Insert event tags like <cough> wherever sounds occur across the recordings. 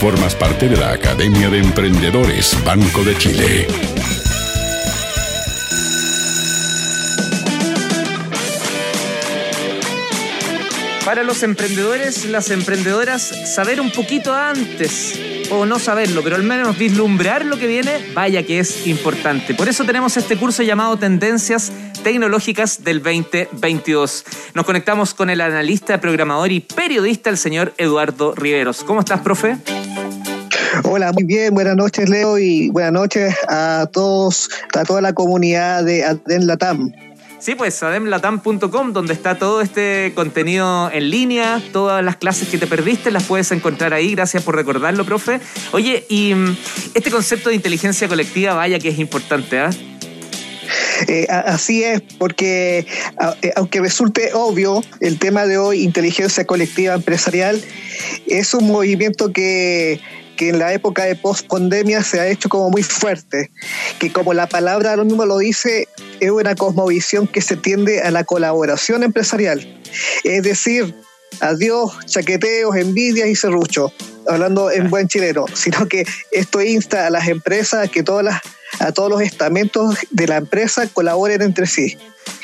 Formas parte de la Academia de Emprendedores Banco de Chile. Para los emprendedores, las emprendedoras, saber un poquito antes o no saberlo, pero al menos vislumbrar lo que viene, vaya que es importante. Por eso tenemos este curso llamado Tendencias Tecnológicas del 2022. Nos conectamos con el analista, programador y periodista, el señor Eduardo Riveros. ¿Cómo estás, profe? Hola, muy bien, buenas noches Leo y buenas noches a todos, a toda la comunidad de Aden Latam. Sí, pues ademlatam.com, donde está todo este contenido en línea, todas las clases que te perdiste las puedes encontrar ahí. Gracias por recordarlo, profe. Oye, y mm, este concepto de inteligencia colectiva, vaya que es importante, ¿ah? Eh, así es, porque eh, aunque resulte obvio, el tema de hoy, inteligencia colectiva empresarial, es un movimiento que que en la época de post-pandemia se ha hecho como muy fuerte, que como la palabra lo mismo lo dice, es una cosmovisión que se tiende a la colaboración empresarial. Es decir, adiós chaqueteos, envidias y serruchos, hablando en buen chileno, sino que esto insta a las empresas que todas las, a todos los estamentos de la empresa colaboren entre sí,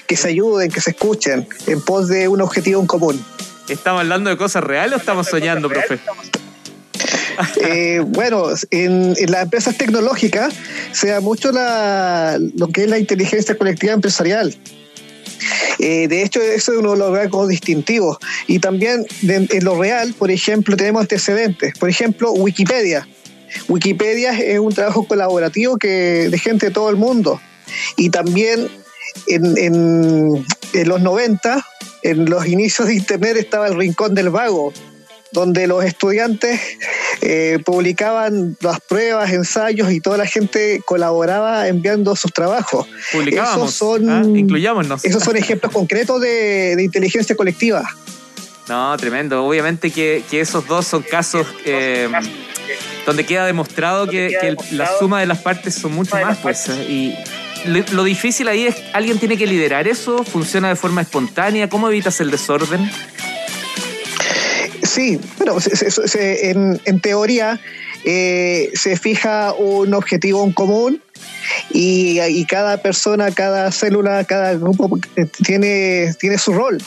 que se ayuden, que se escuchen en pos de un objetivo en común. ¿Estamos hablando de cosas reales o estamos soñando, profe? Eh, bueno, en, las empresas tecnológicas se da mucho lo que es la inteligencia colectiva empresarial. Eh, de hecho, eso es uno de los rasgos distintivos. Y también en lo real, por ejemplo, tenemos antecedentes. Por ejemplo, Wikipedia. Wikipedia es un trabajo colaborativo que, de gente de todo el mundo. Y también en los 90, en los inicios de Internet, estaba el Rincón del Vago, donde los estudiantes eh, publicaban las pruebas, ensayos y toda la gente colaboraba enviando sus trabajos. Publicábamos. Esos son, ¿ah? Esos son ejemplos <laughs> concretos de, inteligencia colectiva. No, tremendo. Obviamente que, esos dos son casos eh, donde queda demostrado que, la suma de las partes son mucho más, pues. Y lo difícil ahí es, alguien tiene que liderar eso, funciona de forma espontánea, ¿cómo evitas el desorden? Sí, bueno, en, teoría eh, se fija un objetivo en común y, cada persona, cada célula, cada grupo eh, tiene, tiene su rol.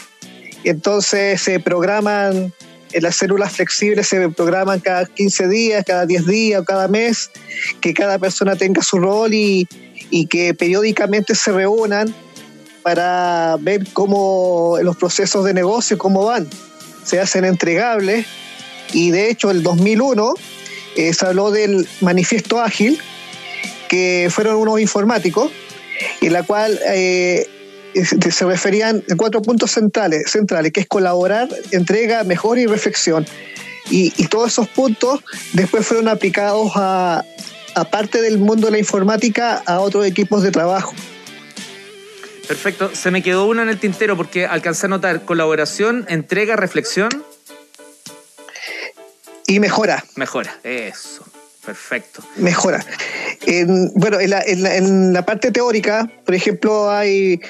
Entonces se programan, en las células flexibles se programan cada 15 días, cada 10 días o cada mes, que cada persona tenga su rol y, y que periódicamente se reúnan para ver cómo los procesos de negocio, cómo van se hacen entregables y de hecho el 2001 eh, se habló del manifiesto ágil, que fueron unos informáticos, en la cual eh, se referían a cuatro puntos centrales, centrales, que es colaborar, entrega, mejor y reflexión. Y, todos esos puntos después fueron aplicados a parte del mundo de la informática a otros equipos de trabajo. Perfecto. Se me quedó uno en el tintero porque alcancé a notar colaboración, entrega, reflexión. Y mejora. Mejora, eso. Perfecto. Mejora. bueno, en la, parte teórica, por ejemplo, hay,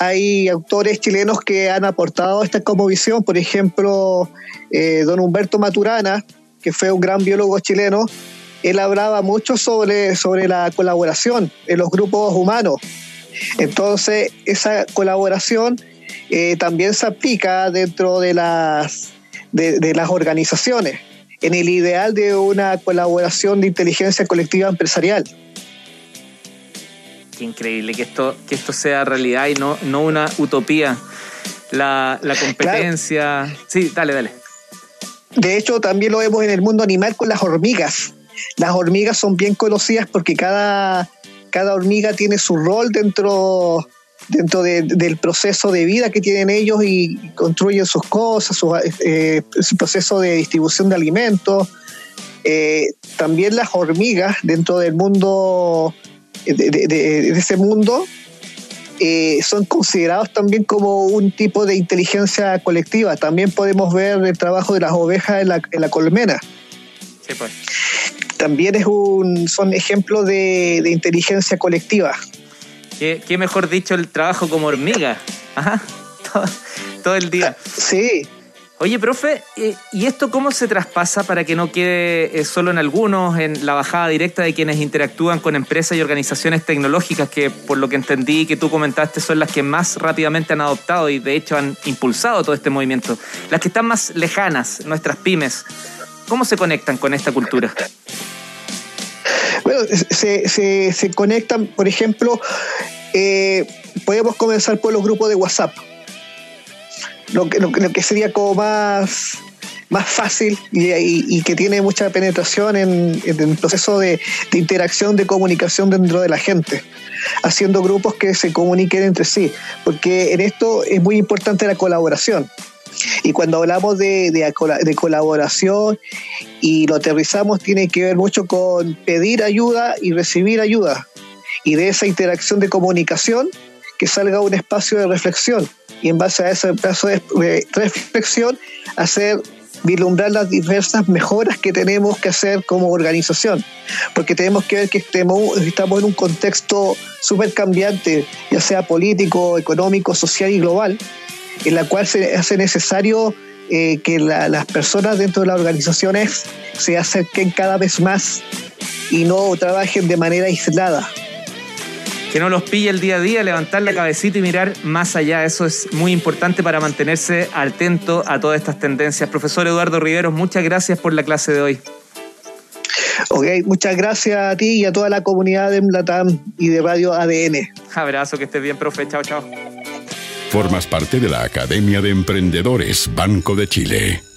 hay autores chilenos que han aportado esta como visión. Por ejemplo, eh, don Humberto Maturana, que fue un gran biólogo chileno, él hablaba mucho sobre, sobre la colaboración en los grupos humanos entonces, esa colaboración eh, también se aplica dentro de las, de, las organizaciones, en el ideal de una colaboración de inteligencia colectiva empresarial. Qué increíble que esto, que esto sea realidad y no, no una utopía. La, competencia. Sí, dale, dale. De hecho, también lo vemos en el mundo animal con las hormigas. Las hormigas son bien conocidas porque cada cada hormiga tiene su rol dentro, dentro del proceso de vida que tienen ellos y construyen sus cosas, su, eh, proceso de distribución de alimentos. Eh, también las hormigas dentro del mundo, de, ese mundo, eh, son considerados también como un tipo de inteligencia colectiva. También podemos ver el trabajo de las ovejas en la colmena. Sí, pues también es un, son ejemplos de, inteligencia colectiva. ¿Qué, mejor dicho el trabajo como hormiga. Ajá. <laughs> Todo, el día. Sí. Oye, profe, eh, ¿y esto cómo se traspasa para que no quede eh, solo en algunos, en la bajada directa de quienes interactúan con empresas y organizaciones tecnológicas que, por lo que entendí que tú comentaste, son las que más rápidamente han adoptado y de hecho han impulsado todo este movimiento? Las que están más lejanas, nuestras pymes, ¿cómo se conectan con esta cultura? Se, se, conectan, por ejemplo, eh, podemos comenzar por los grupos de WhatsApp lo que, lo, que sería como más, más fácil y, que tiene mucha penetración en, el proceso de, interacción, de comunicación dentro de la gente, haciendo grupos que se comuniquen entre sí, porque en esto es muy importante la colaboración. Y cuando hablamos de, de, colaboración y lo aterrizamos, tiene que ver mucho con pedir ayuda y recibir ayuda. Y de esa interacción de comunicación, que salga un espacio de reflexión y en base a ese espacio de reflexión hacer vislumbrar las diversas mejoras que tenemos que hacer como organización, porque tenemos que ver que estamos en un contexto súper cambiante, ya sea político, económico, social y global, en la cual se hace necesario eh, que las personas dentro de las organizaciones se acerquen cada vez más y no trabajen de manera aislada que no los pille el día a día, levantar la cabecita y mirar más allá. Eso es muy importante para mantenerse atento a todas estas tendencias. Profesor Eduardo Riveros, muchas gracias por la clase de hoy. Ok, muchas gracias a ti y a toda la comunidad de Mlatam y de Radio ADN. Abrazo, que estés bien, profe. Chao, chao. Formas parte de la Academia de Emprendedores Banco de Chile.